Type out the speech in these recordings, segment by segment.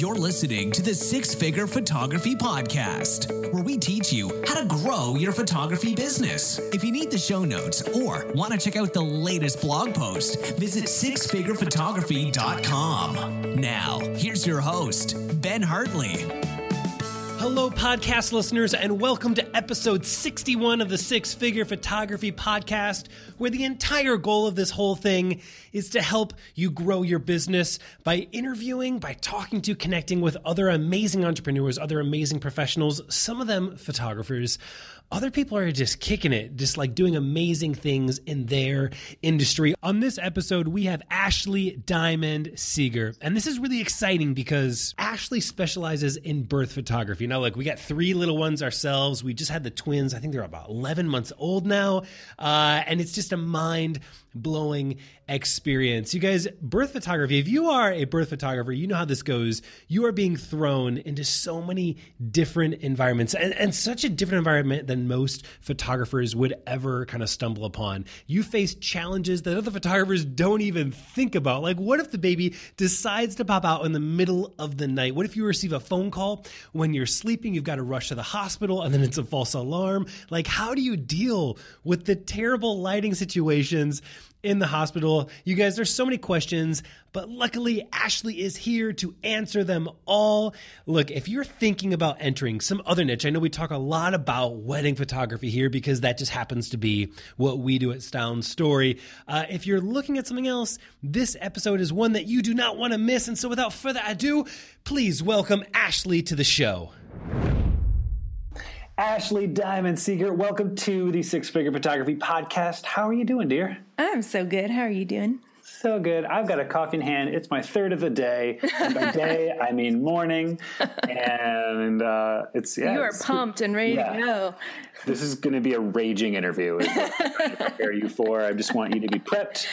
You're listening to the Six Figure Photography Podcast, where we teach you how to grow your photography business. If you need the show notes or want to check out the latest blog post, visit sixfigurephotography.com. Now, here's your host, Ben Hartley. Hello, podcast listeners, and welcome to episode 61 of the Six Figure Photography Podcast, where the entire goal of this whole thing is to help you grow your business by interviewing, by talking to, connecting with other amazing entrepreneurs, other amazing professionals, some of them photographers. Other people are just kicking it, just like doing amazing things in their industry. On this episode, we have Ashley Diamond Siegert. And this is really exciting because Ashley specializes in birth photography. Now, look, we got three little ones ourselves. We just had the twins. I think they're about 11 months old now. Uh, and it's just a mind blowing experience. You guys, birth photography, if you are a birth photographer, you know how this goes. You are being thrown into so many different environments and, and such a different environment than most photographers would ever kind of stumble upon. You face challenges that other photographers don't even think about. Like, what if the baby decides to pop out in the middle of the night? What if you receive a phone call when you're sleeping? You've got to rush to the hospital and then it's a false alarm. Like, how do you deal with the terrible lighting situations? In the hospital. You guys, there's so many questions, but luckily Ashley is here to answer them all. Look, if you're thinking about entering some other niche, I know we talk a lot about wedding photography here because that just happens to be what we do at Stone Story. Uh, if you're looking at something else, this episode is one that you do not want to miss. And so without further ado, please welcome Ashley to the show. Ashley Diamond Siegert, welcome to the Six Figure Photography Podcast. How are you doing, dear? I'm so good. How are you doing? So good. I've got a coffee in hand. It's my third of the day. And by day, I mean morning. And uh, it's yeah. You are pumped and ready yeah. to go. This is going to be a raging interview. Is what prepare you for. I just want you to be prepped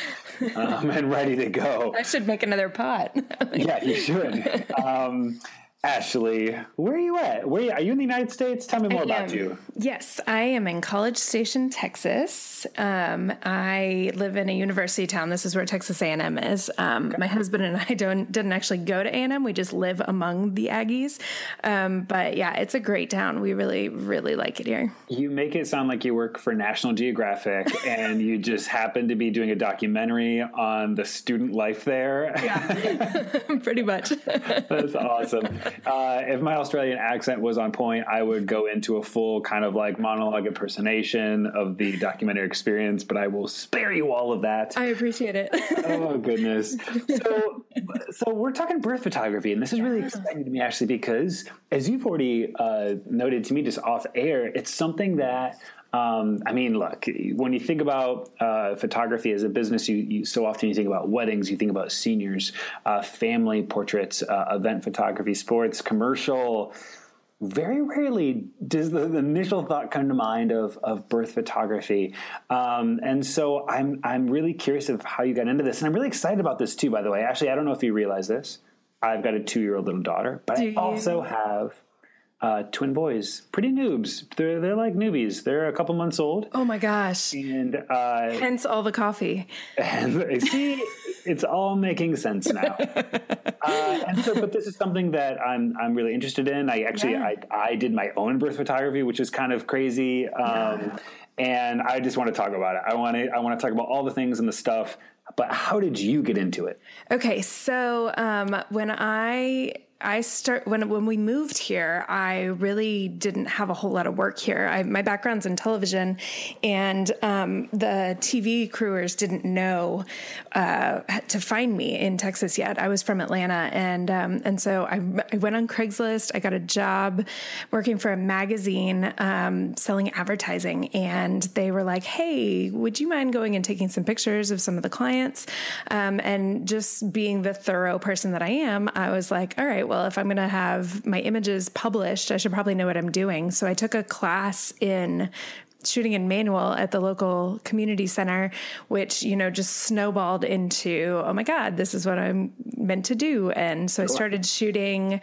um, and ready to go. I should make another pot. Yeah, you should. Um, Ashley, where are you at? Where are you, are you in the United States? Tell me more about you. Yes, I am in College Station, Texas. Um, I live in a university town. This is where Texas A&M is. Um, My husband and I don't didn't actually go to A&M. We just live among the Aggies. Um, but yeah, it's a great town. We really, really like it here. You make it sound like you work for National Geographic and you just happen to be doing a documentary on the student life there. Yeah, pretty much. That's awesome. Uh, if my Australian accent was on point, I would go into a full kind of like monologue impersonation of the documentary experience, but I will spare you all of that. I appreciate it. oh goodness so so we're talking birth photography and this is really exciting to me actually because as you've already uh, noted to me just off air it's something that um, I mean, look, when you think about uh, photography as a business, you, you, so often you think about weddings, you think about seniors, uh, family portraits, uh, event photography, sports, commercial. Very rarely does the, the initial thought come to mind of, of birth photography, um, and so I'm I'm really curious of how you got into this, and I'm really excited about this too. By the way, actually, I don't know if you realize this. I've got a two year old little daughter, but Do I you? also have uh, twin boys, pretty noobs. They're they're like newbies. They're a couple months old, oh my gosh. and uh, Hence all the coffee. and see, it's all making sense now. Uh, and so, but this is something that I'm I'm really interested in. I actually Yeah. I I did my own birth photography, which is kind of crazy. Um, And I just want to talk about it. I want to I want to talk about all the things and the stuff but how did you get into it? Okay, so um, when I I start when when we moved here, I really didn't have a whole lot of work here. I, my background's in television, and um, the TV crewers didn't know uh, to find me in Texas yet. I was from Atlanta, and um, and so I, I, went on Craigslist. I got a job working for a magazine um, selling advertising, and they were like, "Hey, would you mind going and taking some pictures of some of the clients?" Um, and just being the thorough person that I am, I was like, "All right." Well, if I'm going to have my images published, I should probably know what I'm doing. So I took a class in shooting in manual at the local community center which you know just snowballed into oh my god this is what i'm meant to do and so i started shooting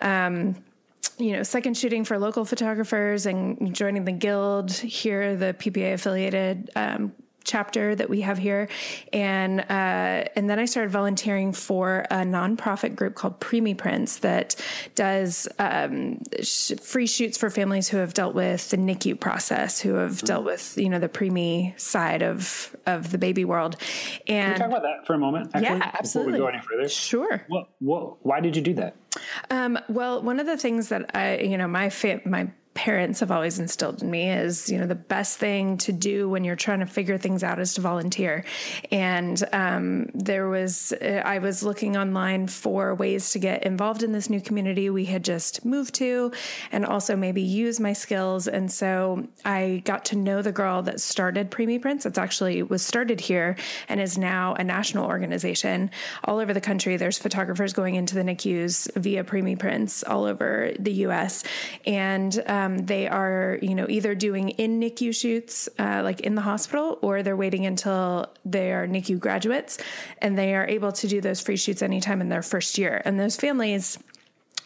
um, you know, second shooting for local photographers and joining the guild here, the PPA affiliated um, chapter that we have here, and uh, and then I started volunteering for a nonprofit group called Preemie Prints that does um, sh- free shoots for families who have dealt with the NICU process, who have mm-hmm. dealt with you know the preemie side of of the baby world. And Can we talk about that for a moment? Actually, yeah, absolutely. Before we go any further, sure. What what? Why did you do that? Um, well, one of the things that I, you know, my fa- my parents have always instilled in me is you know the best thing to do when you're trying to figure things out is to volunteer. And um, there was i was looking online for ways to get involved in this new community we had just moved to and also maybe use my skills. And so i got to know the girl that started preemie prints it's actually was started here and is now a national organization all over the country. There's photographers going into the nicus via preemie prints all over the us and um, um, they are, you know, either doing in NICU shoots, uh, like in the hospital, or they're waiting until they are NICU graduates, and they are able to do those free shoots anytime in their first year. And those families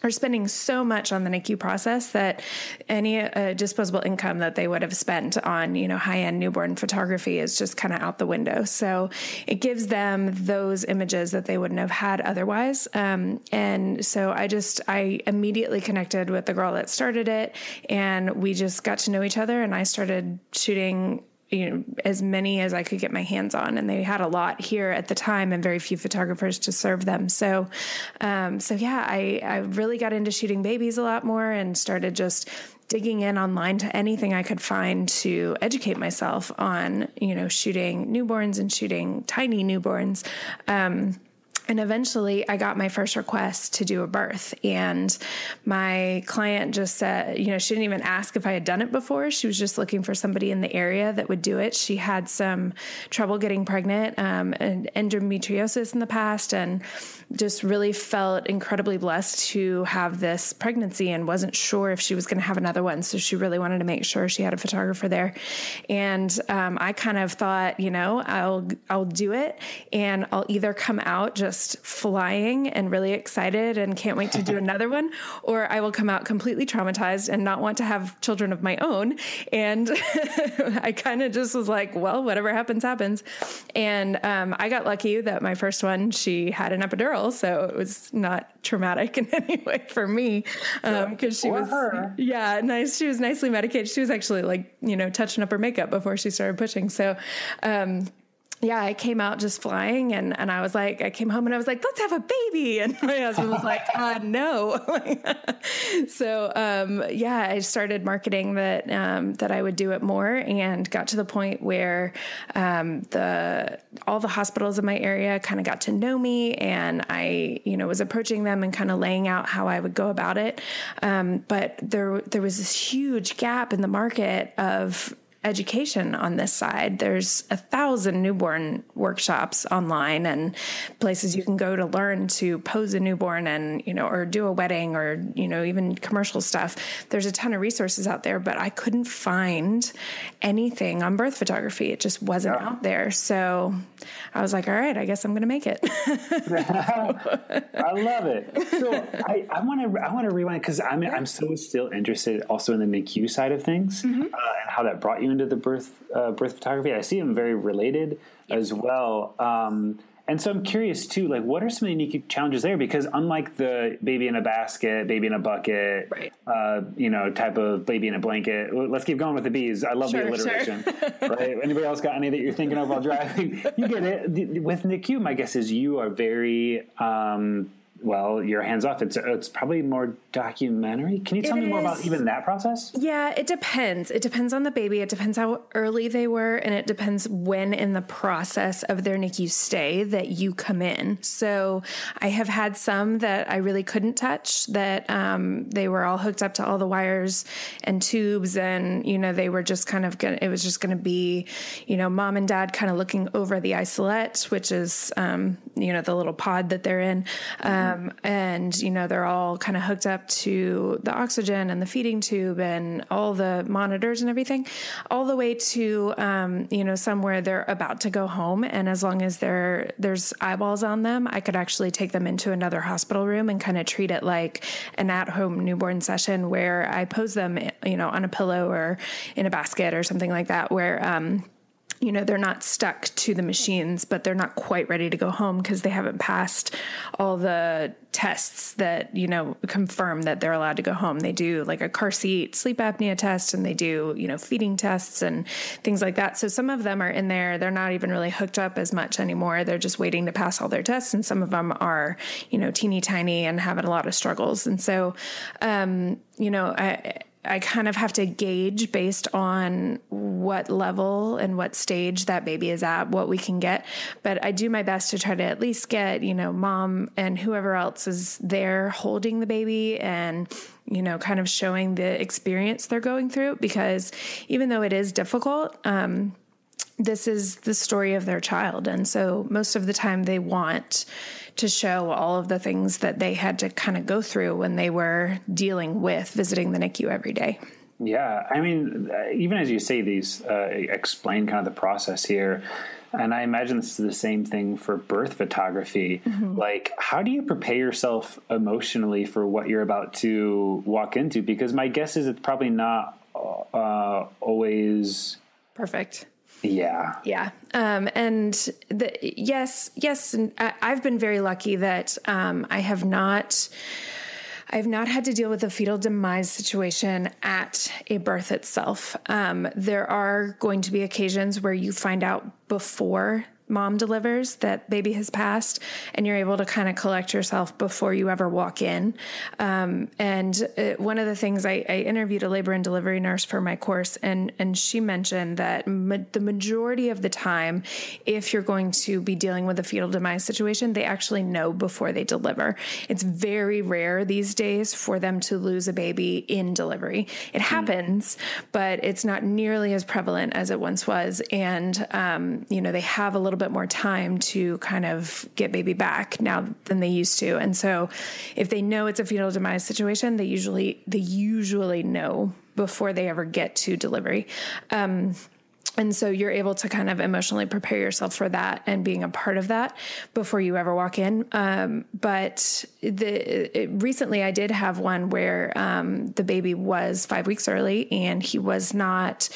are spending so much on the NICU process that any uh, disposable income that they would have spent on, you know, high end newborn photography is just kind of out the window. So it gives them those images that they wouldn't have had otherwise. Um, and so I just, I immediately connected with the girl that started it and we just got to know each other and I started shooting you know as many as I could get my hands on, and they had a lot here at the time, and very few photographers to serve them. So, um, so yeah, I I really got into shooting babies a lot more, and started just digging in online to anything I could find to educate myself on you know shooting newborns and shooting tiny newborns. Um, and eventually, I got my first request to do a birth. And my client just said, you know, she didn't even ask if I had done it before. She was just looking for somebody in the area that would do it. She had some trouble getting pregnant um, and endometriosis in the past and just really felt incredibly blessed to have this pregnancy and wasn't sure if she was going to have another one. So she really wanted to make sure she had a photographer there. And um, I kind of thought, you know, I'll, I'll do it and I'll either come out just flying and really excited and can't wait to do another one, or I will come out completely traumatized and not want to have children of my own. And I kind of just was like, well, whatever happens, happens. And um, I got lucky that my first one, she had an epidural, so it was not traumatic in any way for me because um, she was, her. yeah, nice. She was nicely medicated. She was actually like, you know, touching up her makeup before she started pushing. So, um, yeah, I came out just flying and, and I was like, I came home and I was like, let's have a baby. And my husband was like, uh, no. so, um, yeah, I started marketing that, um, that I would do it more and got to the point where, um, the, all the hospitals in my area kind of got to know me and I, you know, was approaching them and kind of laying out how I would go about it. Um, but there, there was this huge gap in the market of, education on this side. There's a thousand newborn workshops online and places you can go to learn to pose a newborn and, you know, or do a wedding or, you know, even commercial stuff. There's a ton of resources out there, but I couldn't find anything on birth photography. It just wasn't yeah. out there. So I was like, all right, I guess I'm going to make it. I love it. So I want to, I want to rewind because I'm, I'm so still interested also in the NICU side of things mm-hmm. uh, and how that brought you into the birth uh, birth photography. I see them very related as well. Um, and so I'm curious too, like what are some of the unique challenges there? Because unlike the baby in a basket, baby in a bucket, right. uh, you know, type of baby in a blanket. Let's keep going with the bees. I love sure, the alliteration. Sure. right? Anybody else got any that you're thinking of while driving? You get it. With NICU, my guess is you are very um, well, you're hands off. It's it's probably more documentary. Can you tell it me more is. about even that process? Yeah, it depends. It depends on the baby. It depends how early they were, and it depends when in the process of their NICU stay that you come in. So I have had some that I really couldn't touch. That um, they were all hooked up to all the wires and tubes, and you know they were just kind of gonna. It was just going to be, you know, mom and dad kind of looking over the isolette, which is um, you know the little pod that they're in. Um, um, and, you know, they're all kind of hooked up to the oxygen and the feeding tube and all the monitors and everything, all the way to, um, you know, somewhere they're about to go home. And as long as there there's eyeballs on them, I could actually take them into another hospital room and kind of treat it like an at home newborn session where I pose them, you know, on a pillow or in a basket or something like that, where, um, you know they're not stuck to the machines but they're not quite ready to go home because they haven't passed all the tests that you know confirm that they're allowed to go home. They do like a car seat sleep apnea test and they do you know feeding tests and things like that. So some of them are in there. They're not even really hooked up as much anymore. They're just waiting to pass all their tests and some of them are you know teeny tiny and having a lot of struggles. And so um, you know I, I kind of have to gauge based on what level and what stage that baby is at, what we can get. But I do my best to try to at least get, you know, mom and whoever else is there holding the baby and, you know, kind of showing the experience they're going through because even though it is difficult, um, this is the story of their child. And so most of the time they want to show all of the things that they had to kind of go through when they were dealing with visiting the NICU every day. Yeah, I mean, even as you say these, uh, explain kind of the process here, and I imagine this is the same thing for birth photography. Mm-hmm. Like, how do you prepare yourself emotionally for what you're about to walk into? Because my guess is it's probably not uh, always perfect. Yeah. Yeah. Um, and the, yes, yes. I, have been very lucky that um, I have not. I've not had to deal with a fetal demise situation at a birth itself. Um, there are going to be occasions where you find out before mom delivers that baby has passed and you're able to kind of collect yourself before you ever walk in. Um, and uh, one of the things I, I, interviewed a labor and delivery nurse for my course and and she mentioned that ma- the majority of the time if you're going to be dealing with a fetal demise situation they actually know before they deliver. It's very rare these days for them to lose a baby in delivery. It hmm. happens but it's not nearly as prevalent as it once was and um, you know they have a little little bit more time to kind of get baby back now than they used to. And so if they know it's a fetal demise situation, they usually they usually know before they ever get to delivery. Um, and so you're able to kind of emotionally prepare yourself for that and being a part of that before you ever walk in. Um, but the it, recently, I did have one where um, the baby was five weeks early and he was not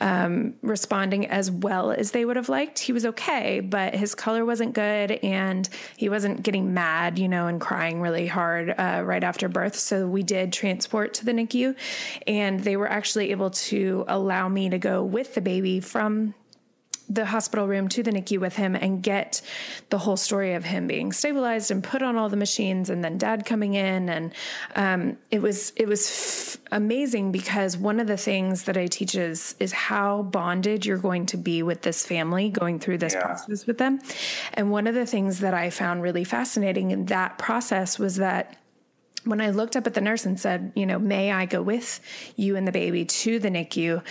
um, responding as well as they would have liked. He was okay, but his color wasn't good and he wasn't getting mad, you know, and crying really hard uh, right after birth. So we did transport to the NICU, and they were actually able to allow me to go with the baby from the hospital room to the NICU with him and get the whole story of him being stabilized and put on all the machines, and then Dad coming in, and um, it was it was f- amazing because one of the things that I teach is is how bonded you're going to be with this family going through this yeah. process with them, and one of the things that I found really fascinating in that process was that when I looked up at the nurse and said, you know, may I go with you and the baby to the NICU?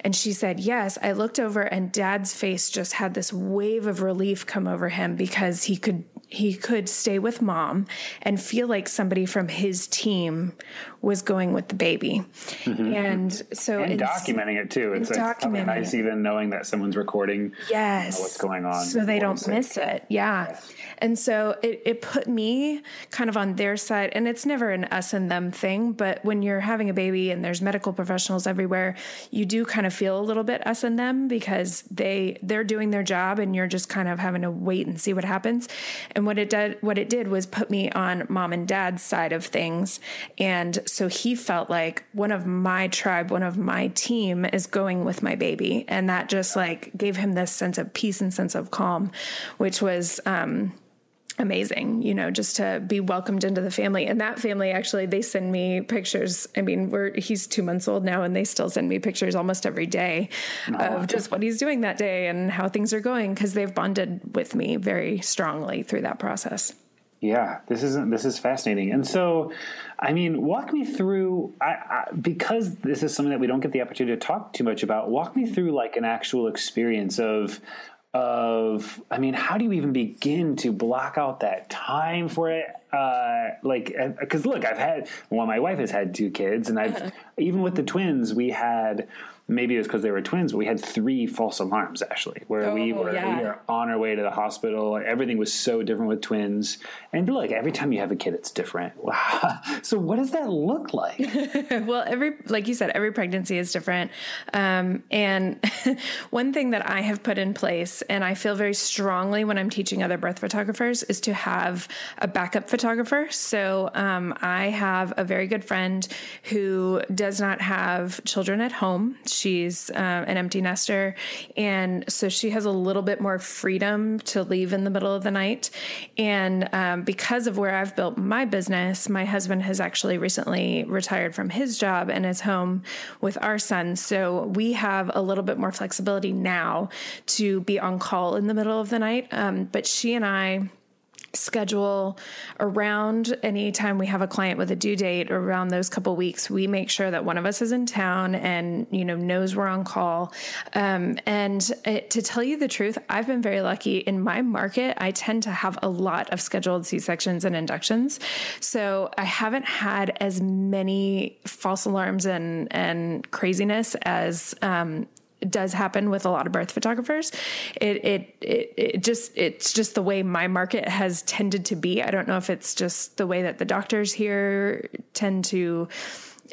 And she said, yes. I looked over and dad's face just had this wave of relief come over him because he could he could stay with mom and feel like somebody from his team was going with the baby. Mm-hmm. And so and documenting it too. It's, documenting nice it. even knowing that someone's recording yes. what's going on. So they don't miss it. Yeah. Yes. And so it, it put me kind of on their side. And it's never an us and them thing, but when you're having a baby and there's medical professionals everywhere, you do kind of feel a little bit us and them because they they're doing their job and you're just kind of having to wait and see what happens. And what it did what it did was put me on mom and dad's side of things. And so he felt like one of my tribe, one of my team is going with my baby. And that just like gave him this sense of peace and sense of calm, which was um amazing, you know, just to be welcomed into the family. And that family actually, they send me pictures. I mean, we're he's two months old now, and they still send me pictures almost every day of just what he's doing that day and how things are going because they've bonded with me very strongly through that process. Yeah, this is this is fascinating. And so, I mean, walk me through I, I, because this is something that we don't get the opportunity to talk too much about. Walk me through like an actual experience of of i mean how do you even begin to block out that time for it? Uh, like because look i've had well my wife has had two kids and i've even with the twins we had maybe it was because they were twins, but we had three false alarms actually, where oh, we, were, yeah. we were on our way to the hospital. Everything was so different with twins. And look, every time you have a kid, it's different. Wow. So what does that look like? well, every, like you said, every pregnancy is different. Um, and one thing that I have put in place, and I feel very strongly when I'm teaching other birth photographers, is to have a backup photographer. So um, I have a very good friend who does not have children at home. She's um, an empty nester. And so she has a little bit more freedom to leave in the middle of the night. And um, because of where I've built my business, my husband has actually recently retired from his job and is home with our son. So we have a little bit more flexibility now to be on call in the middle of the night. Um, but she and I, schedule around anytime we have a client with a due date around those couple weeks. We make sure that one of us is in town and you know knows we're on call. Um, and it, to tell you the truth i've been very lucky. In my market i tend to have a lot of scheduled c-sections and inductions. So i haven't had as many false alarms and and craziness as um, does happen with a lot of birth photographers. It, it, it, it, just, it's just the way my market has tended to be. I don't know if it's just the way that the doctors here tend to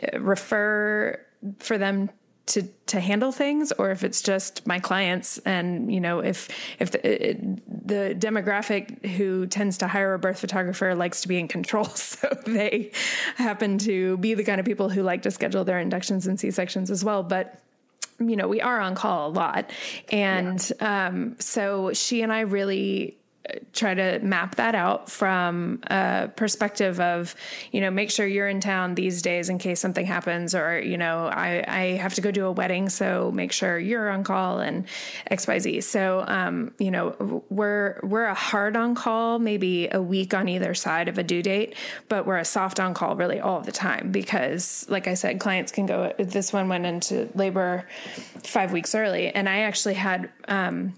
uh, refer for them to to handle things or if it's just my clients and you know if if the, it, the demographic who tends to hire a birth photographer likes to be in control so they happen to be the kind of people who like to schedule their inductions and c-sections as well but you know, we are on call a lot. And yeah. um, so she and I really try to map that out from a perspective of, you know, make sure you're in town these days in case something happens, or, you know, I, I have to go to a wedding, so make sure you're on call and XYZ. So, um, you know, we're, we're a hard on call, maybe a week on either side of a due date, but we're a soft on call really all the time because, like I said, clients can go, this one went into labor five weeks early. And I actually had, um,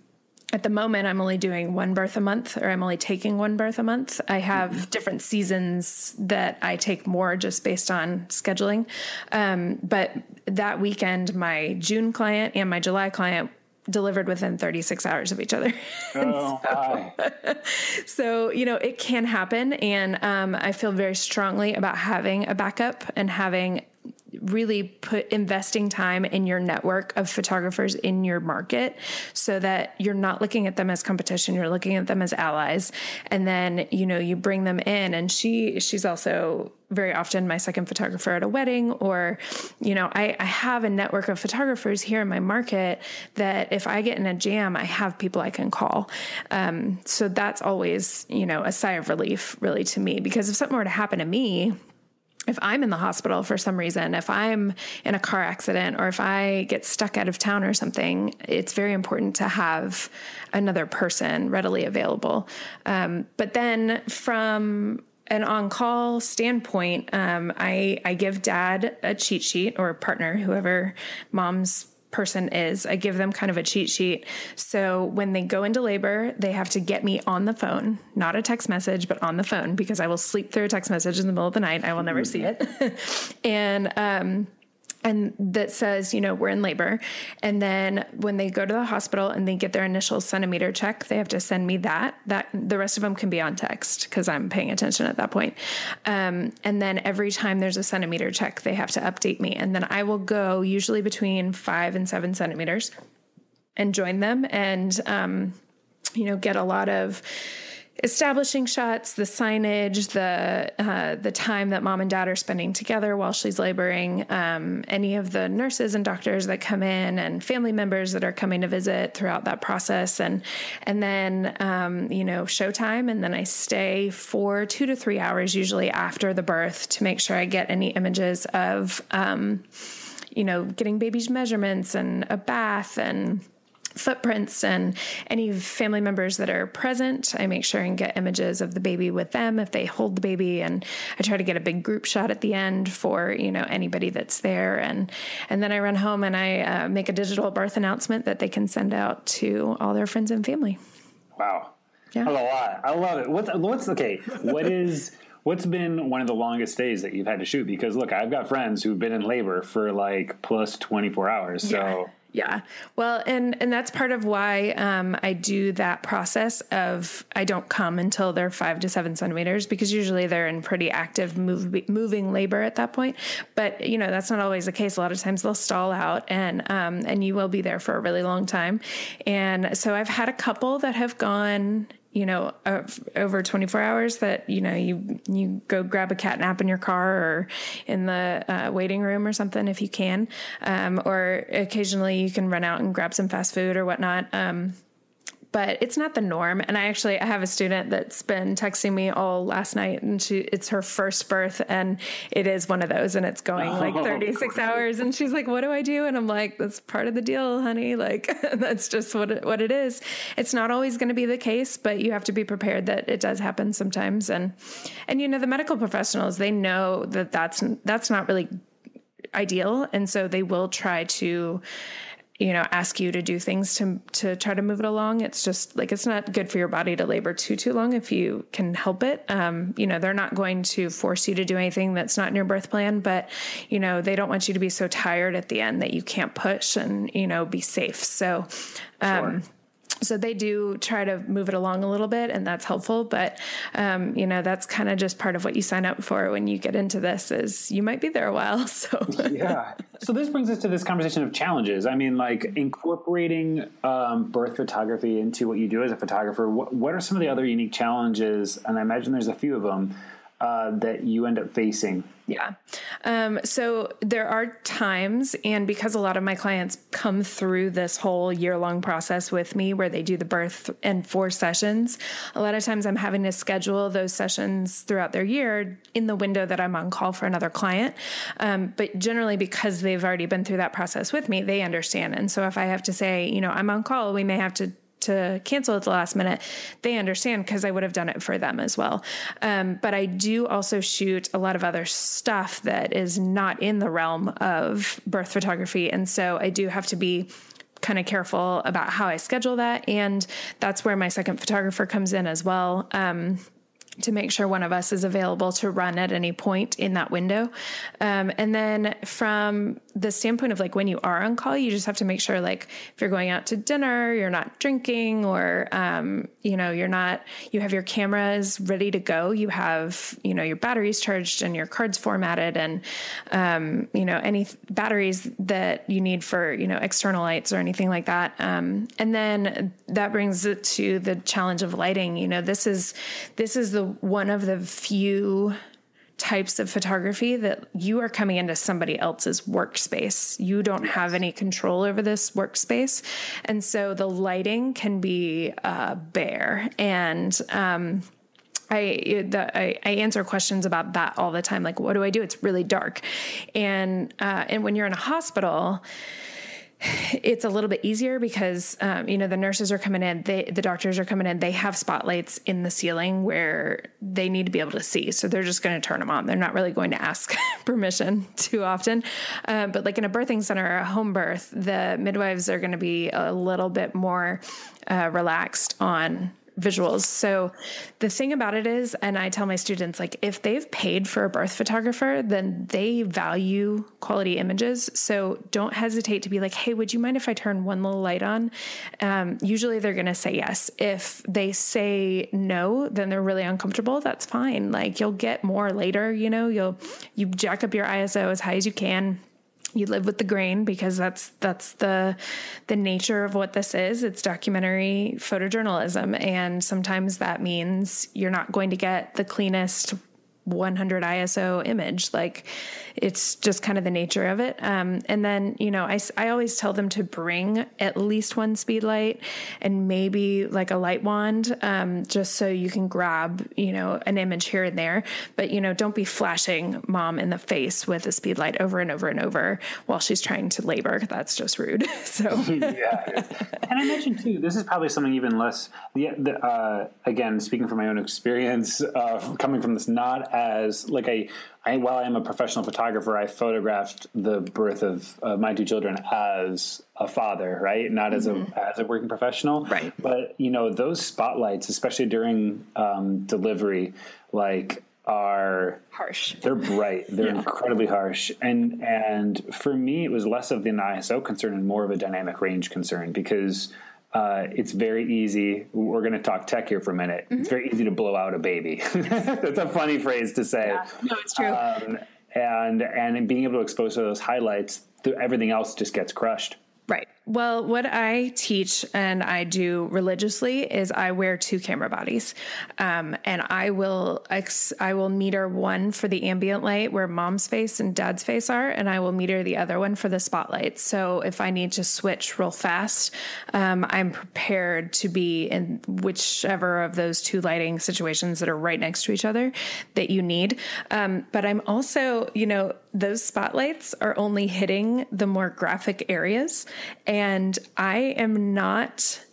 at the moment i'm only doing one birth a month or i'm only taking one birth a month i have mm-hmm. different seasons that i take more just based on scheduling um, but that weekend my june client and my july client delivered within 36 hours of each other. Oh, so, so, you know, it can happen. And um, I feel very strongly about having a backup and having really put investing time in your network of photographers in your market so that you're not looking at them as competition you're looking at them as allies. And then you know you bring them in and she she's also very often my second photographer at a wedding or you know I, I have a network of photographers here in my market that if i get in a jam i have people i can call. Um, so that's always you know a sigh of relief really to me because if something were to happen to me if I'm in the hospital for some reason, if I'm in a car accident, or if I get stuck out of town or something, it's very important to have another person readily available. Um, but then from an on-call standpoint, um, I, I give dad a cheat sheet or a partner, whoever mom's person is. I give them kind of a cheat sheet. So when they go into labor, they have to get me on the phone, not a text message, but on the phone because I will sleep through a text message in the middle of the night. I will never see it. and um, and that says, you know, we're in labor. And then when they go to the hospital and they get their initial centimeter check, they have to send me that. That the rest of them can be on text because I'm paying attention at that point. Um, and then every time there's a centimeter check, they have to update me. And then I will go usually between five and seven centimeters and join them and, um, you know, get a lot of establishing shots, the signage, the uh, the time that mom and dad are spending together while she's laboring, um, any of the nurses and doctors that come in, and family members that are coming to visit throughout that process, and and then um, you know showtime, and then I stay for two to three hours usually after the birth to make sure I get any images of um, you know getting baby's measurements and a bath and footprints and any family members that are present. I make sure and get images of the baby with them if they hold the baby and I try to get a big group shot at the end for, you know, anybody that's there and and then I run home and I uh, make a digital birth announcement that they can send out to all their friends and family. Wow. Yeah. That's a lot. I love it. What's what's okay, what is What's been one of the longest days that you've had to shoot? Because look, I've got friends who've been in labor for like plus 24 hours. So yeah. Yeah. Well, and and that's part of why um, I do that process of I don't come until they're five to seven centimeters because usually they're in pretty active move, moving labor at that point. But you know that's not always the case. A lot of times they'll stall out and um, and you will be there for a really long time. And so I've had a couple that have gone you know uh, over 24 hours that you know you you go grab a cat nap in your car or in the uh, waiting room or something if you can. Um, or occasionally you can run out and grab some fast food or whatnot. Um, but it's not the norm. And I actually I have a student that's been texting me all last night, and she it's her first birth, and it is one of those, and it's going like 36 hours, and she's like, "What do I do?" And I'm like, "That's part of the deal, honey. Like that's just what it, what it is. It's not always going to be the case, but you have to be prepared that it does happen sometimes." And and you know the medical professionals they know that that's that's not really ideal, and so they will try to you know ask you to do things to to try to move it along. It's just like it's not good for your body to labor too too long if you can help it. Um, you know they're not going to force you to do anything that's not in your birth plan but you know they don't want you to be so tired at the end that you can't push and you know be safe. So um, sure so they do try to move it along a little bit and that's helpful but um, you know that's kind of just part of what you sign up for when you get into this is you might be there a while so. Yeah. So this brings us to this conversation of challenges. I mean like incorporating um, birth photography into what you do as a photographer what, what are some of the other unique challenges? And i imagine there's a few of them uh, that you end up facing? Yeah. Um, so there are times, and because a lot of my clients come through this whole year long process with me where they do the birth and four sessions, a lot of times I'm having to schedule those sessions throughout their year in the window that I'm on call for another client. Um, but generally, because they've already been through that process with me, they understand. And so if I have to say, you know, I'm on call, we may have to to cancel at the last minute, they understand because I would have done it for them as well. Um, but I do also shoot a lot of other stuff that is not in the realm of birth photography. And so I do have to be kind of careful about how I schedule that. And that's where my second photographer comes in as well. Um, to make sure one of us is available to run at any point in that window. Um, and then from the standpoint of like when you are on call, you just have to make sure like if you're going out to dinner, you're not drinking or, um, you know, you're not, you have your cameras ready to go. You have, you know, your batteries charged and your cards formatted and, um, you know, any batteries that you need for, you know, external lights or anything like that. Um, and then that brings it to the challenge of lighting. You know, this is, this is the one of the few types of photography that you are coming into somebody else's workspace. You don't have any control over this workspace. And so the lighting can be uh, bare. And, um, I, the, I, I answer questions about that all the time. Like, what do I do? It's really dark, and uh, and when you're in a hospital, it's a little bit easier because um, you know the nurses are coming in they, the doctors are coming in they have spotlights in the ceiling where they need to be able to see. So they're just going to turn them on. They're not really going to ask permission too often. Um, but like in a birthing center or a home birth the midwives are going to be a little bit more uh, relaxed on visuals. So the thing about it is, and I tell my students, like if they've paid for a birth photographer, then they value quality images. So don't hesitate to be like, hey, would you mind if I turn one little light on? Um, usually they're going to say yes. If they say no, then they're really uncomfortable. That's fine. Like you'll get more later, you know, you'll, you jack up your ISO as high as you can you live with the grain because that's that's the the nature of what this is. It's documentary photojournalism. And sometimes that means you're not going to get the cleanest 100 ISO image. Like it's just kind of the nature of it. Um, and then, you know, I, I always tell them to bring at least one speed light and maybe like a light wand, um, just so you can grab, you know, an image here and there. But, you know, don't be flashing mom in the face with a speed light over and over and over while she's trying to labor. That's just rude. so, yeah. And I mentioned too, this is probably something even less, the, the uh, again, speaking from my own experience, uh, coming from this not as like a I, while I am a professional photographer, I photographed the birth of uh, my two children as a father, right? Not as mm-hmm. a as a working professional, right? But you know, those spotlights, especially during um, delivery, like are harsh. They're bright. They're yeah. incredibly harsh. And and for me, it was less of an ISO concern and more of a dynamic range concern because uh, it's very easy. We're going to talk tech here for a minute. Mm-hmm. It's very easy to blow out a baby. That's a funny phrase to say. Yeah. No, it's true. Um, and and being able to expose to those highlights, everything else just gets crushed. Well, what I teach and I do religiously is I wear two camera bodies, um, and I will ex- I will meter one for the ambient light where mom's face and dad's face are, and I will meter the other one for the spotlight. So if I need to switch real fast, um, I'm prepared to be in whichever of those two lighting situations that are right next to each other that you need. Um, but I'm also, you know, those spotlights are only hitting the more graphic areas. And I am not,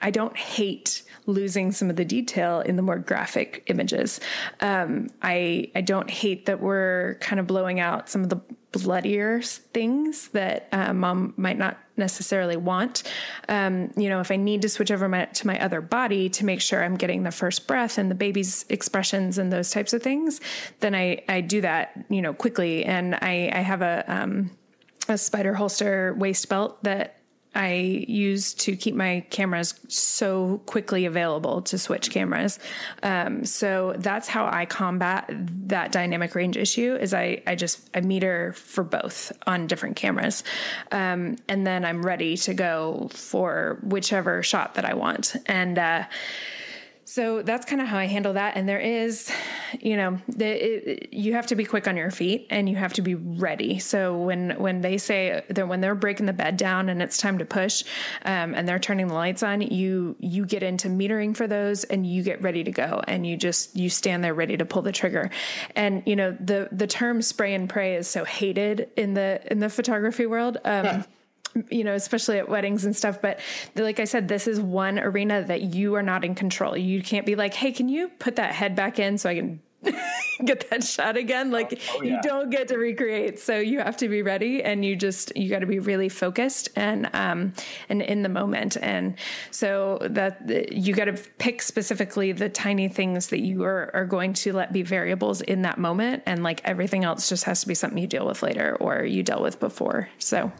I don't hate losing some of the detail in the more graphic images. Um, I, I don't hate that we're kind of blowing out some of the bloodier things that uh, mom might not necessarily want. Um, you know, if I need to switch over my, to my other body to make sure I'm getting the first breath and the baby's expressions and those types of things, then I, I do that, you know, quickly. And I, I have a, um, a spider holster waist belt that I use to keep my cameras so quickly available to switch cameras. Um, so that's how I combat that dynamic range issue is I, I just I meter for both on different cameras. Um, and then I'm ready to go for whichever shot that I want. And uh, so that's kind of how I handle that. And there is, you know, the, it, you have to be quick on your feet and you have to be ready. So when when they say that when they're breaking the bed down and it's time to push, um, and they're turning the lights on, you you get into metering for those and you get ready to go and you just you stand there ready to pull the trigger. And you know the the term spray and pray is so hated in the in the photography world. Um, you know, especially at weddings and stuff. But like I said, this is one arena that you are not in control. You can't be like, hey, can you put that head back in so I can get that shot again like oh, oh, yeah. you don't get to recreate so you have to be ready and you just you got to be really focused and um and in the moment and so that you got to pick specifically the tiny things that you are, are going to let be variables in that moment and like everything else just has to be something you deal with later or you dealt with before so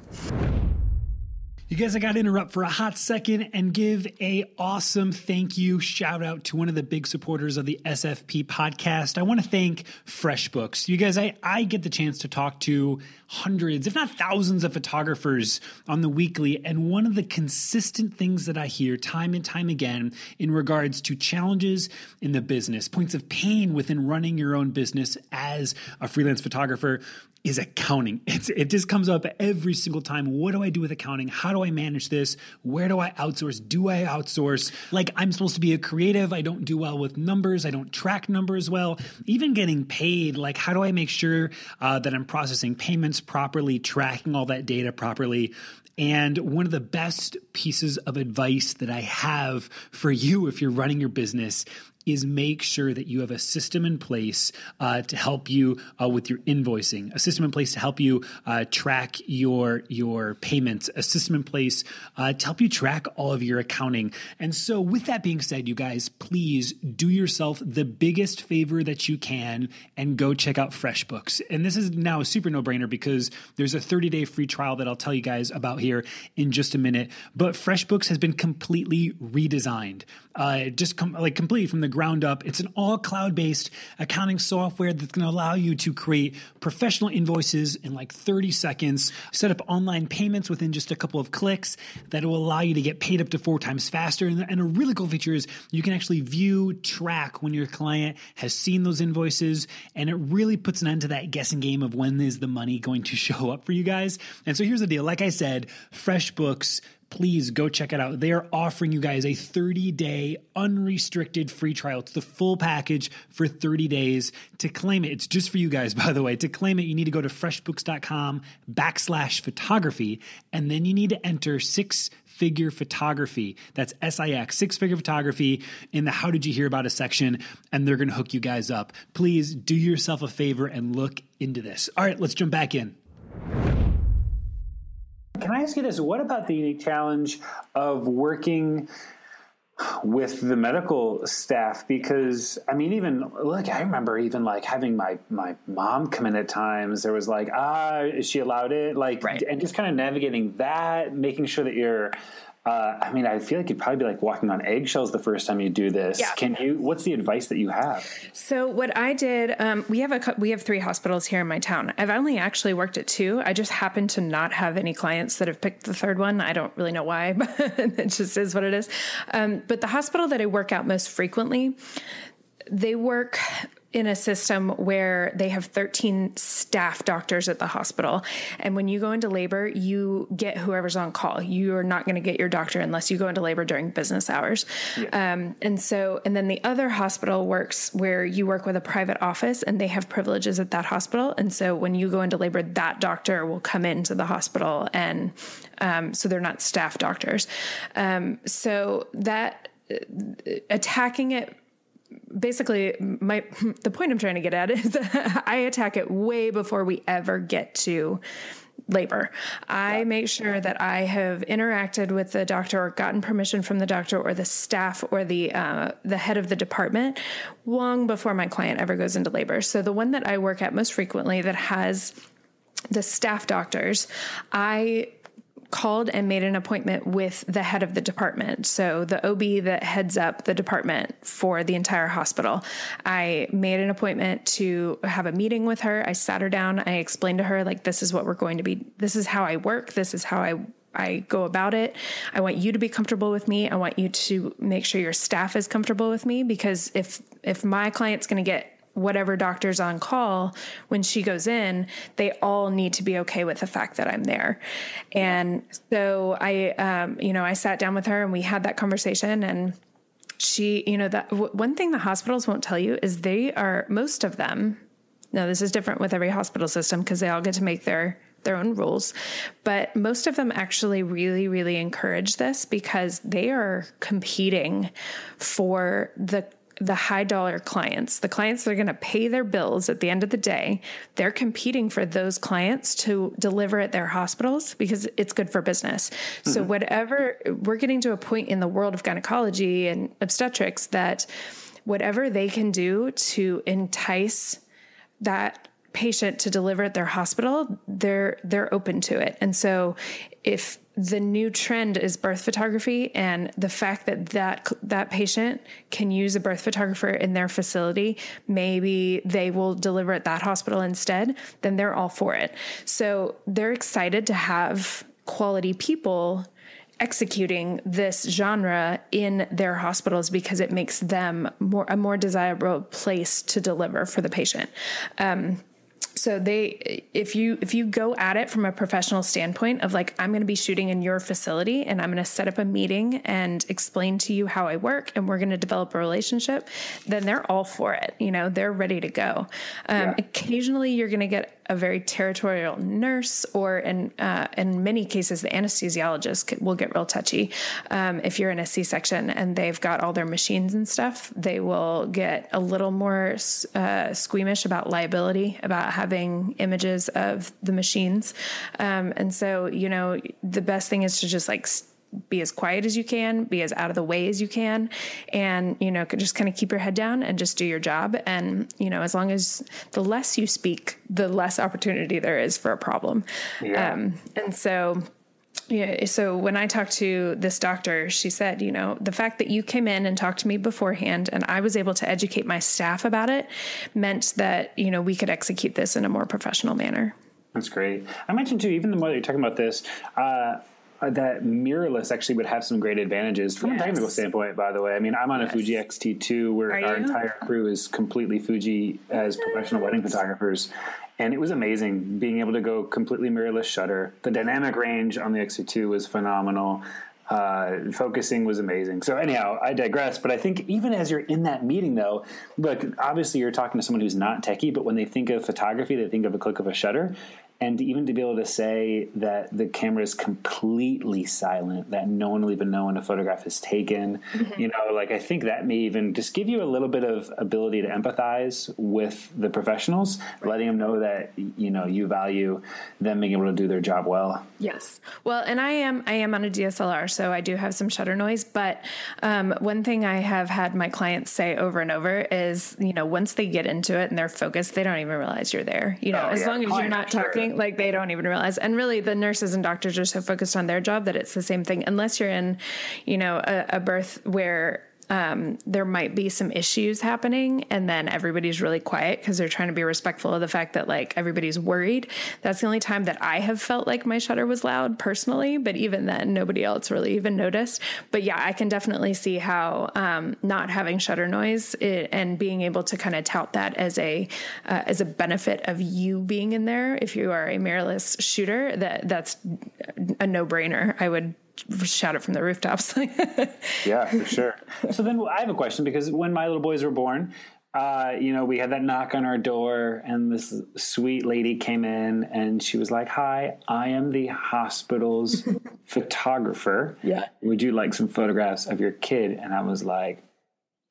you guys, I got to interrupt for a hot second and give a awesome thank you shout out to one of the big supporters of the SFP podcast. I want to thank FreshBooks. You guys, I, I get the chance to talk to hundreds, if not thousands of photographers on the weekly. And one of the consistent things that I hear time and time again in regards to challenges in the business, points of pain within running your own business as a freelance photographer is accounting. It's, it just comes up every single time. What do I do with accounting? How do I manage this? Where do I outsource? Do I outsource? Like, I'm supposed to be a creative. I don't do well with numbers. I don't track numbers well. Even getting paid, like, how do I make sure uh, that I'm processing payments properly, tracking all that data properly? And one of the best pieces of advice that I have for you if you're running your business is make sure that you have a system in place uh, to help you uh, with your invoicing, a system in place to help you uh, track your your payments, a system in place uh, to help you track all of your accounting. And so, with that being said, you guys, please do yourself the biggest favor that you can and go check out FreshBooks. And this is now a super no brainer because there's a 30 day free trial that I'll tell you guys about here in just a minute. But FreshBooks has been completely redesigned, uh, just com- like completely from the ground up. It's an all cloud based accounting software that's going to allow you to create professional invoices in like 30 seconds, set up online payments within just a couple of clicks that will allow you to get paid up to four times faster. And, and a really cool feature is you can actually view, track when your client has seen those invoices. And it really puts an end to that guessing game of when is the money going to show up for you guys. And so here's the deal like I said, FreshBooks please go check it out. They are offering you guys a 30 day unrestricted free trial. It's the full package for 30 days. To claim it, it's just for you guys, by the way. To claim it, you need to go to freshbooks.com backslash photography, and then you need to enter six figure photography. That's S I X, six figure photography in the How Did You Hear About Us section, and they're going to hook you guys up. Please do yourself a favor and look into this. All right, let's jump back in. Can I ask you this? What about the unique challenge of working with the medical staff? Because I mean, even look, I remember even like having my my mom come in at times. There was like, ah, is she allowed it? Like, Right. and just kind of navigating that, making sure that you're. Uh, I mean, I feel like you'd probably be like walking on eggshells the first time you do this. Yeah. Can you? What's the advice that you have? So what I did, um, we have a we have three hospitals here in my town. I've only actually worked at two. I just happen to not have any clients that have picked the third one. I don't really know why, but it just is what it is. Um, but the hospital that I work out most frequently, they work in a system where they have 13 staff doctors at the hospital. And when you go into labor, you get whoever's on call. You are not going to get your doctor unless you go into labor during business hours. Um, and so, and then the other hospital works where you work with a private office and they have privileges at that hospital. And so when you go into labor, that doctor will come into the hospital. And um, so they're not staff doctors. Um, so that uh, attacking it basically my the point I'm trying to get at is I attack it way before we ever get to labor. I make sure that I have interacted with the doctor or gotten permission from the doctor or the staff or the uh, the head of the department long before my client ever goes into labor. So the one that I work at most frequently that has the staff doctors, I called and made an appointment with the head of the department. So the OB that heads up the department for the entire hospital. I made an appointment to have a meeting with her. I sat her down. I explained to her like this is what we're going to be this is how I work. This is how I I go about it. I want you to be comfortable with me. I want you to make sure your staff is comfortable with me because if if my client's going to get whatever doctor's on call when she goes in they all need to be okay with the fact that i'm there. And so i um, you know i sat down with her and we had that conversation and she you know that w- one thing the hospitals won't tell you is they are most of them now this is different with every hospital system because they all get to make their their own rules but most of them actually really really encourage this because they are competing for the the high dollar clients, the clients that are going to pay their bills at the end of the day, they're competing for those clients to deliver at their hospitals because it's good for business. So, mm-hmm. whatever we're getting to a point in the world of gynecology and obstetrics that whatever they can do to entice that patient to deliver at their hospital, they're they're open to it. And so if the new trend is birth photography and the fact that that that patient can use a birth photographer in their facility, maybe they will deliver at that hospital instead, then they're all for it. So they're excited to have quality people executing this genre in their hospitals because it makes them more a more desirable place to deliver for the patient. Um, so they if you if you go at it from a professional standpoint of like i'm going to be shooting in your facility and i'm going to set up a meeting and explain to you how i work and we're going to develop a relationship then they're all for it you know they're ready to go um, yeah. occasionally you're going to get a very territorial nurse, or in uh, in many cases, the anesthesiologist will get real touchy. Um, if you're in a C-section and they've got all their machines and stuff, they will get a little more uh, squeamish about liability, about having images of the machines. Um, and so, you know, the best thing is to just like be as quiet as you can, be as out of the way as you can, and you know, just kind of keep your head down and just do your job. And you know, as long as the less you speak, the less opportunity there is for a problem. Yeah. Um, and so. Yeah, so when I talked to this doctor, she said, you know, the fact that you came in and talked to me beforehand and I was able to educate my staff about it meant that, you know, we could execute this in a more professional manner. That's great. I mentioned too, even the more that you're talking about this, uh, that mirrorless actually would have some great advantages from yes. a technical standpoint. By the way, I mean I'm on a yes. Fuji X-T2 where our entire crew is completely Fuji as professional wedding photographers, and it was amazing being able to go completely mirrorless shutter. The dynamic range on the X-T2 was phenomenal. Uh, focusing was amazing. So anyhow, I digress. But I think even as you're in that meeting, though, look, obviously you're talking to someone who's not techie, but when they think of photography, they think of a click of a shutter and even to be able to say that the camera is completely silent, that no one will even know when a photograph is taken, mm-hmm. you know, like I think that may even just give you a little bit of ability to empathize with the professionals, right. letting them know that you know you value them being able to do their job well. Yes, well, and I am I am on a DSLR, so I do have some shutter noise. But um, one thing I have had my clients say over and over is, you know, once they get into it and they're focused, they don't even realize you're there. You know, oh, as yeah. long as you're not sure. talking like they don't even realize. And really, the nurses and doctors are so focused on their job that it's the same thing. Unless you're in, you know, a, a birth where um, there might be some issues happening and then everybody's really quiet because they're trying to be respectful of the fact that like everybody's worried. That's the only time that I have felt like my shutter was loud personally, but even then nobody else really even noticed. But yeah, I can definitely see how um, not having shutter noise it, and being able to kind of tout that as a uh, as a benefit of you being in there if you are a mirrorless shooter that that's a no brainer. I would shout it from the rooftops. yeah, for sure. So then I have a question because when my little boys were born, uh, you know, we had that knock on our door, and this sweet lady came in, and she was like, "Hi, I am the hospital's photographer. Yeah, would you like some photographs of your kid?" And I was like,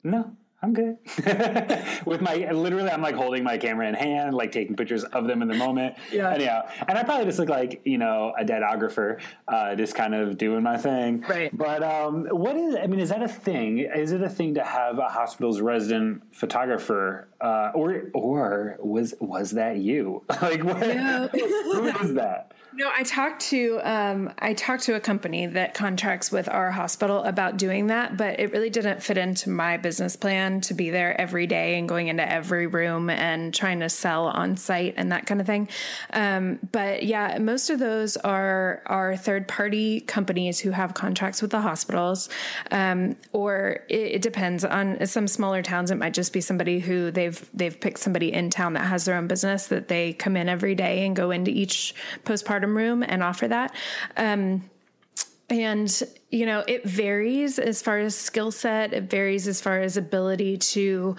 "No, I'm good. With my literally, I'm like holding my camera in hand, like taking pictures of them in the moment. Yeah. Anyhow, and I probably just look like you know a dadographer, uh, just kind of doing my thing. Right. But um, what is? I mean, is that a thing? Is it a thing to have a hospital's resident photographer, uh, or or was was that you? like, what, yeah. who is that? No, I talked to um, I talked to a company that contracts with our hospital about doing that, but it really didn't fit into my business plan to be there every day and going into every room and trying to sell on site and that kind of thing. Um, but yeah, most of those are are third party companies who have contracts with the hospitals, um, or it, it depends on some smaller towns. It might just be somebody who they've they've picked somebody in town that has their own business that they come in every day and go into each postpartum postpartum room and offer that. Um, and you know it varies as far as skill set it varies as far as ability to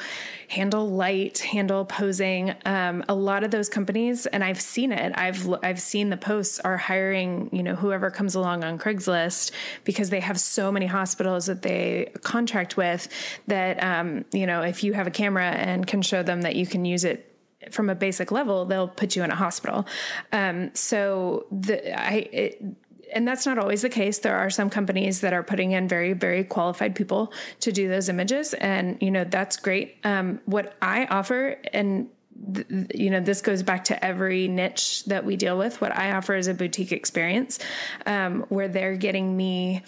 handle light handle posing um, a lot of those companies and i've seen it i've i've seen the posts are hiring you know whoever comes along on craigslist because they have so many hospitals that they contract with that um, you know if you have a camera and can show them that you can use it from a basic level, they'll put you in a hospital. Um, so the I. It, and that's not always the case. There are some companies that are putting in very, very qualified people to do those images, and you know that's great. Um, what I offer, and you know, this goes back to every niche that we deal with. What I offer is a boutique experience, um, where they're getting me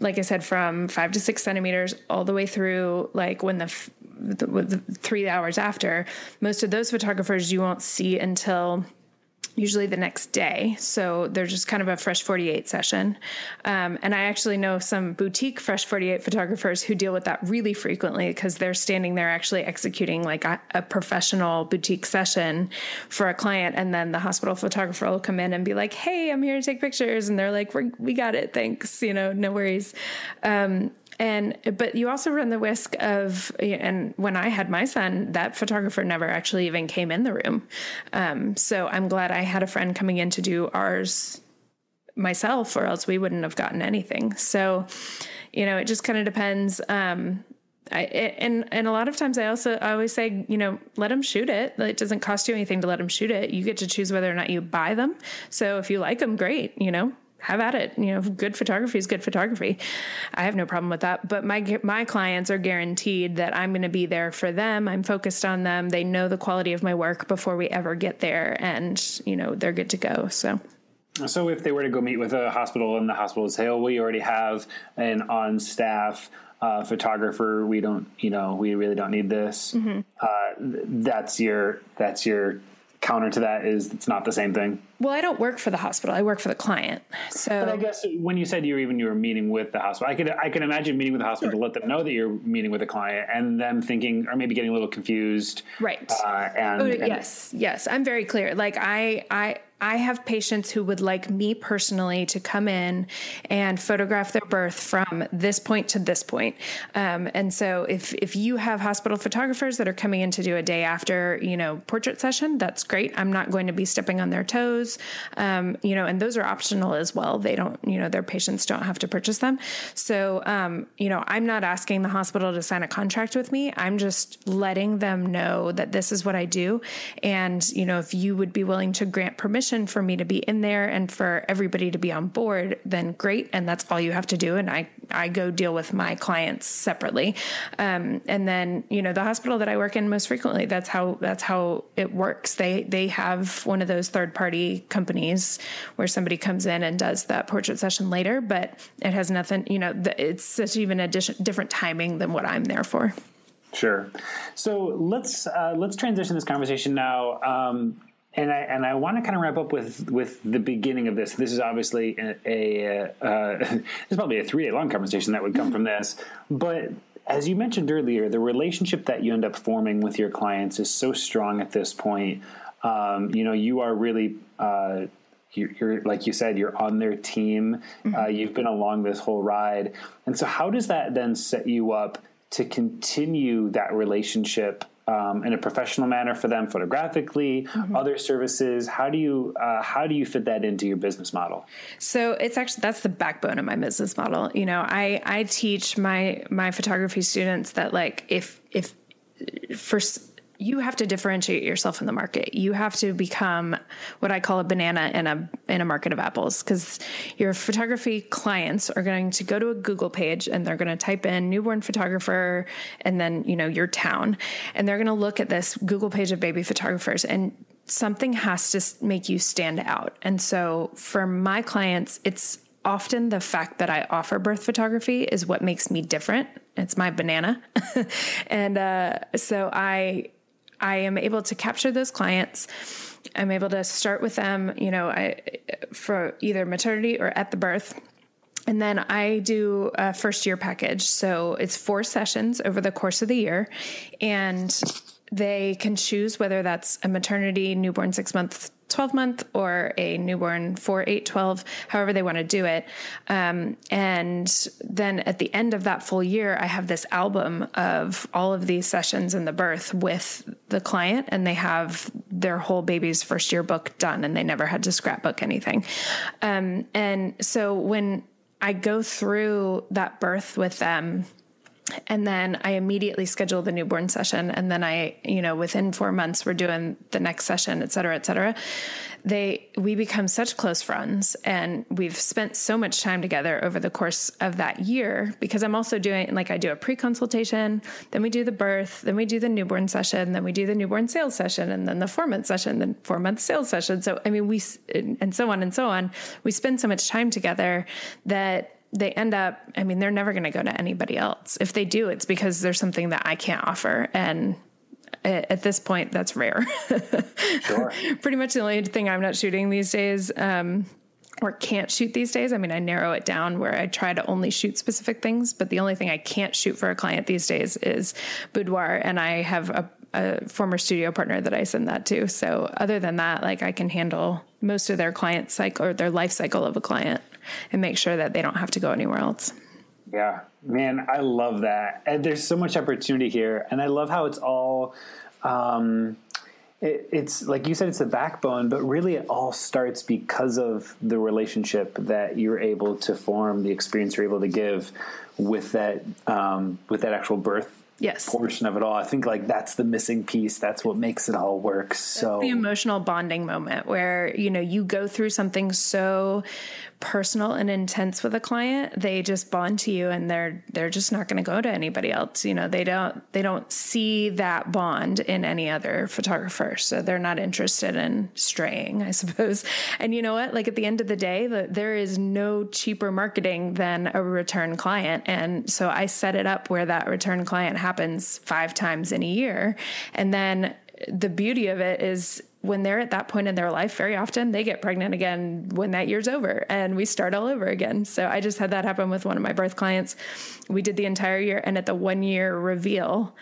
like I said, from five to six centimeters all the way through, like when the, the, the three hours after, most of those photographers you won't see until usually the next day. So they're just kind of a fresh 48 session. Um, and I actually know some boutique fresh 48 photographers who deal with that really frequently because they're standing there actually executing like a, a, professional boutique session for a client. And then the hospital photographer will come in and be like, Hey, I'm here to take pictures. And they're like, we got it. Thanks. You know, no worries. Um, and but you also run the risk of and when i had my son that photographer never actually even came in the room um, so i'm glad i had a friend coming in to do ours myself or else we wouldn't have gotten anything so you know it just kind of depends um, I, and and a lot of times I also I always say you know let them shoot it. It doesn't cost you anything to let them shoot it. You get to choose whether or not you buy them. So if you like them, great. You know, have at it. You know, good photography is good photography. I have no problem with that. But my my clients are guaranteed that I'm going to be there for them. I'm focused on them. They know the quality of my work before we ever get there, and you know they're good to go. So. So if they were to go meet with a hospital and the hospital would say, "Oh, we already have an on staff." Uh, photographer, we don't, you know, we really don't need this. Mm-hmm. Uh, that's your that's your counter to that is it's not the same thing. Well, I don't work for the hospital. I work for the client. So, but I guess when you said you were even you were meeting with the hospital, I could I can imagine meeting with the hospital sure. to let them know that you're meeting with a client, and them thinking or maybe getting a little confused. Right. Uh, and, oh, and yes, yes, I'm very clear. Like I I I have patients who would like me personally to come in and photograph their birth from this point to this point. Um, and so if if you have hospital photographers that are coming in to do a day after, you know, portrait session, that's great. I'm not going to be stepping on their toes. Um, you know, and those are optional as well. They don't, you know, their patients don't have to purchase them. So, um, you know, I'm not asking the hospital to sign a contract with me. I'm just letting them know that this is what I do. And, you know, if you would be willing to grant permission permission for me to be in there and for everybody to be on board, then great. And that's all you have to do. And I, I go deal with my clients separately. Um, and then, you know, the hospital that I work in most frequently, that's how, that's how it works. They, they have one of those third party companies where somebody comes in and does that portrait session later, but it has nothing, you know, it's such even a different timing than what I'm there for. Sure. So let's uh, let's transition this conversation now. Um, and I and I want to kind of wrap up with with the beginning of this. This is obviously a, a uh, this is probably a three day long conversation that would come from this, but as you mentioned earlier, the relationship that you end up forming with your clients is so strong at this point. Um, you know, you are really. Uh, you're, you're, like you said, you're on their team. Mm-hmm. Uh, you've been along this whole ride, and so how does that then set you up to continue that relationship um, in a professional manner for them photographically mm-hmm. other services how do you uh, how do you fit that into your business model so it's actually that's the backbone of my business model you know i i teach my my photography students that like if if for you have to differentiate yourself in the market. You have to become what I call a banana in a in a market of apples because your photography clients are going to go to a Google page and they're going to type in newborn photographer and then, you know, your town and they're going to look at this Google page of baby photographers and something has to make you stand out. And so for my clients, it's often the fact that I offer birth photography is what makes me different. It's my banana. and uh, so I I am able to capture those clients. I'm able to start with them, you know, I, for either maternity or at the birth. And then I do a first year package. So it's four sessions over the course of the year. And they can choose whether that's a maternity, newborn six month 12 month or a newborn 4 8 12 however they want to do it. Um, and then at the end of that full year i have this album of all of these sessions in the birth with the client and they have their whole baby's first year book done and they never had to scrapbook anything. Um, and so when i go through that birth with them and then I immediately schedule the newborn session. And then I, you know, within four months, we're doing the next session, et cetera, et cetera. They, we become such close friends and we've spent so much time together over the course of that year because I'm also doing, like, I do a pre consultation, then we do the birth, then we do the newborn session, then we do the newborn sales session, and then the four month session, then four month sales session. So, I mean, we, and so on and so on. We spend so much time together that they end up, I mean, they're never going to go to anybody else. If they do, it's because there's something that I can't offer. And at this point, that's rare. Sure. Pretty much the only thing I'm not shooting these days. Um, or can't shoot these days. I mean, I narrow it down where I try to only shoot specific things, but the only thing I can't shoot for a client these days is boudoir. And I have a, a, former studio partner that I send that to. So other than that, like I can handle most of their client cycle or their life cycle of a client and make sure that they don't have to go anywhere else. Yeah, man, I love that. And there's so much opportunity here. And I love how it's all, um, it, it's like you said, it's the backbone, but really it all starts because of the relationship that you're able to form, the experience you're able to give with that, um, with that actual birth yes. portion of it all. I think like that's the missing piece. That's what makes it all work. So that's the emotional bonding moment where, you know, you go through something so personal and intense with a client, they just bond to you and they're they're just not going to go to anybody else. You know, they don't they don't see that bond in any other photographer. So they're not interested in straying, I suppose. And you know what? Like at the end of the day, the, there is no cheaper marketing than a return client. And so I set it up where that return client happens 5 times in a year. And then the beauty of it is when they're at that point in their life, very often they get pregnant again when that year's over and we start all over again. So I just had that happen with one of my birth clients. We did the entire year, and at the one year reveal,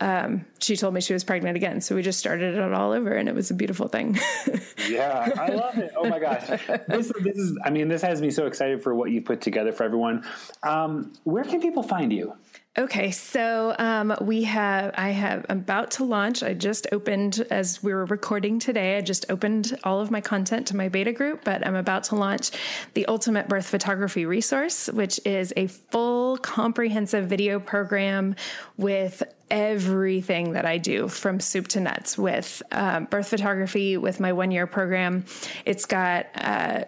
um, she told me she was pregnant again. So we just started it all over, and it was a beautiful thing. yeah, I love it. Oh my gosh, this, this is. I mean, this has me so excited for what you've put together for everyone. Um, where can people find you? Okay, so um, we have, I have about to launch. I just opened as we were recording today. I just opened all of my content to my beta group, but I'm about to launch the Ultimate Birth Photography Resource, which is a full comprehensive video program with everything that I do from soup to nuts with um, birth photography, with my one year program. It's got, uh,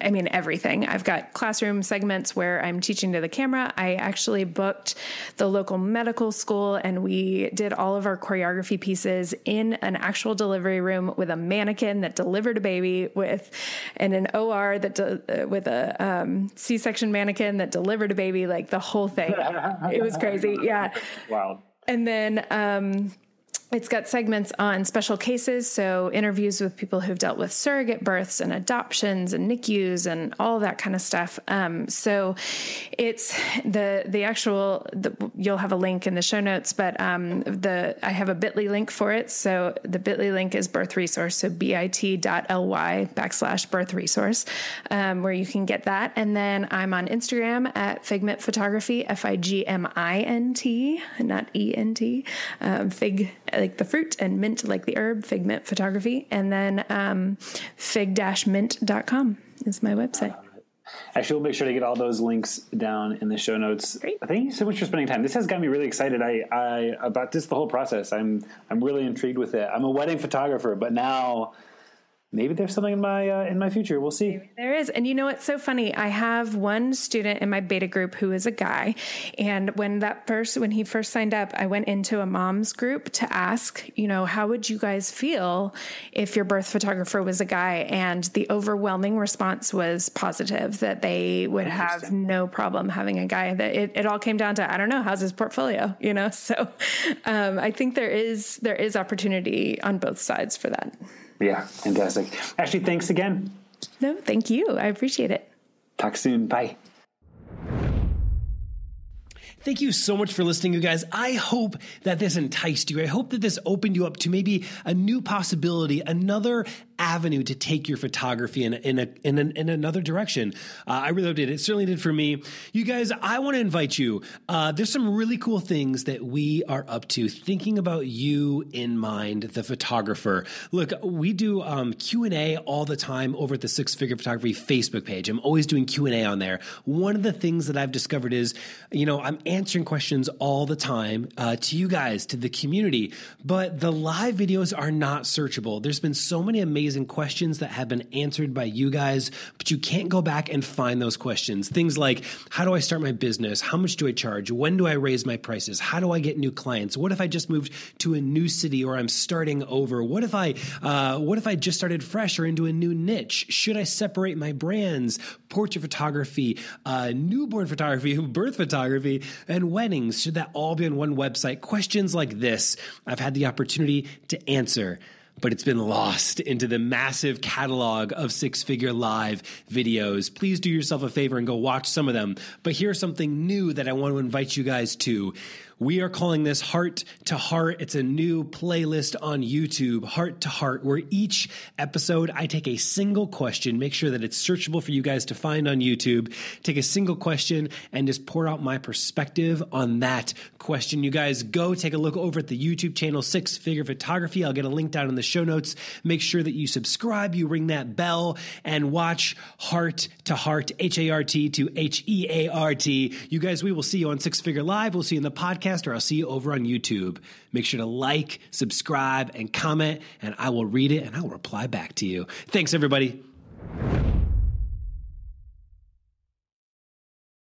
I mean, everything. I've got classroom segments where I'm teaching to the camera. I actually booked the local medical school and we did all of our choreography pieces in an actual delivery room with a mannequin that delivered a baby with, and an OR that, de- uh, with a um, section mannequin that delivered a baby, like the whole thing. it was crazy. Yeah. Wow. And then um, it's got segments on special cases, so interviews with people who've dealt with surrogate births and adoptions and NICUs and all that kind of stuff. Um, so it's the the actual the, you'll have a link in the show notes, but um, the I have a Bitly link for it. So the Bitly link is Birth Resource, so bit.ly backslash Birth Resource, um, where you can get that. And then I'm on Instagram at Figmint Photography, F I G M I N T, not E N T, um, Fig like the fruit and mint like the herb, figmint photography. And then um, fig-mint.com is my website. Actually, we'll make sure to get all those links down in the show notes. Great. Thank you so much for spending time. This has got me really excited. I, I about this the whole process. I'm I'm really intrigued with it. I'm a wedding photographer, but now maybe there's something in my uh, in my future. We'll see. Maybe there is, and you know what's so funny? I have one student in my beta group who is a guy, and when that first when he first signed up, I went into a mom's group to ask, you know, how would you guys feel if your birth photographer was a guy? And the overwhelming response was positive that they would have no problem having a guy. That it, it all came down to I don't know how's his portfolio, you know. So um, I think there is there is opportunity on both sides for that. Yeah, fantastic. Ashley, thanks again. No, thank you. I appreciate it. Talk soon. Bye. Thank you so much for listening, you guys. I hope that this enticed you. I hope that this opened you up to maybe a new possibility, another avenue to take your photography in in a, in, a, in another direction. Uh, I really did. It certainly did for me. You guys, I want to invite you. Uh, there's some really cool things that we are up to. Thinking about you in mind, the photographer. Look, we do um, Q and A all the time over at the Six Figure Photography Facebook page. I'm always doing Q and A on there. One of the things that I've discovered is, you know, I'm answering questions all the time uh, to you guys, to the community, but the live videos are not searchable. There's been so many amazing amazing questions that have been answered by you guys, but you can't go back and find those questions. Things like how do I start my business? How much do I charge? When do I raise my prices? How do I get new clients? What if I just moved to a new city or I'm starting over? What if I uh, what if I just started fresh or into a new niche? Should I separate my brands? Portrait photography, uh, newborn photography, birth photography, and weddings. Should that all be on one website? Questions like this I've had the opportunity to answer but it's been lost into the massive catalog of six figure live videos. Please do yourself a favor and go watch some of them. But here's something new that I want to invite you guys to. We are calling this Heart to Heart. It's a new playlist on YouTube, Heart to Heart, where each episode I take a single question, make sure that it's searchable for you guys to find on YouTube, take a single question and just pour out my perspective on that question. You guys go take a look over at the YouTube channel Six Figure Photography. I'll get a link down in the show notes. Make sure that you subscribe, you ring that bell, and watch Heart to Heart, H A R T to H E A R T. You guys, we will see you on Six Figure Live. We'll see you in the podcast podcast or I'll see you over on YouTube. Make sure to like, subscribe, and comment, and I will read it and I'll reply back to you. Thanks, everybody.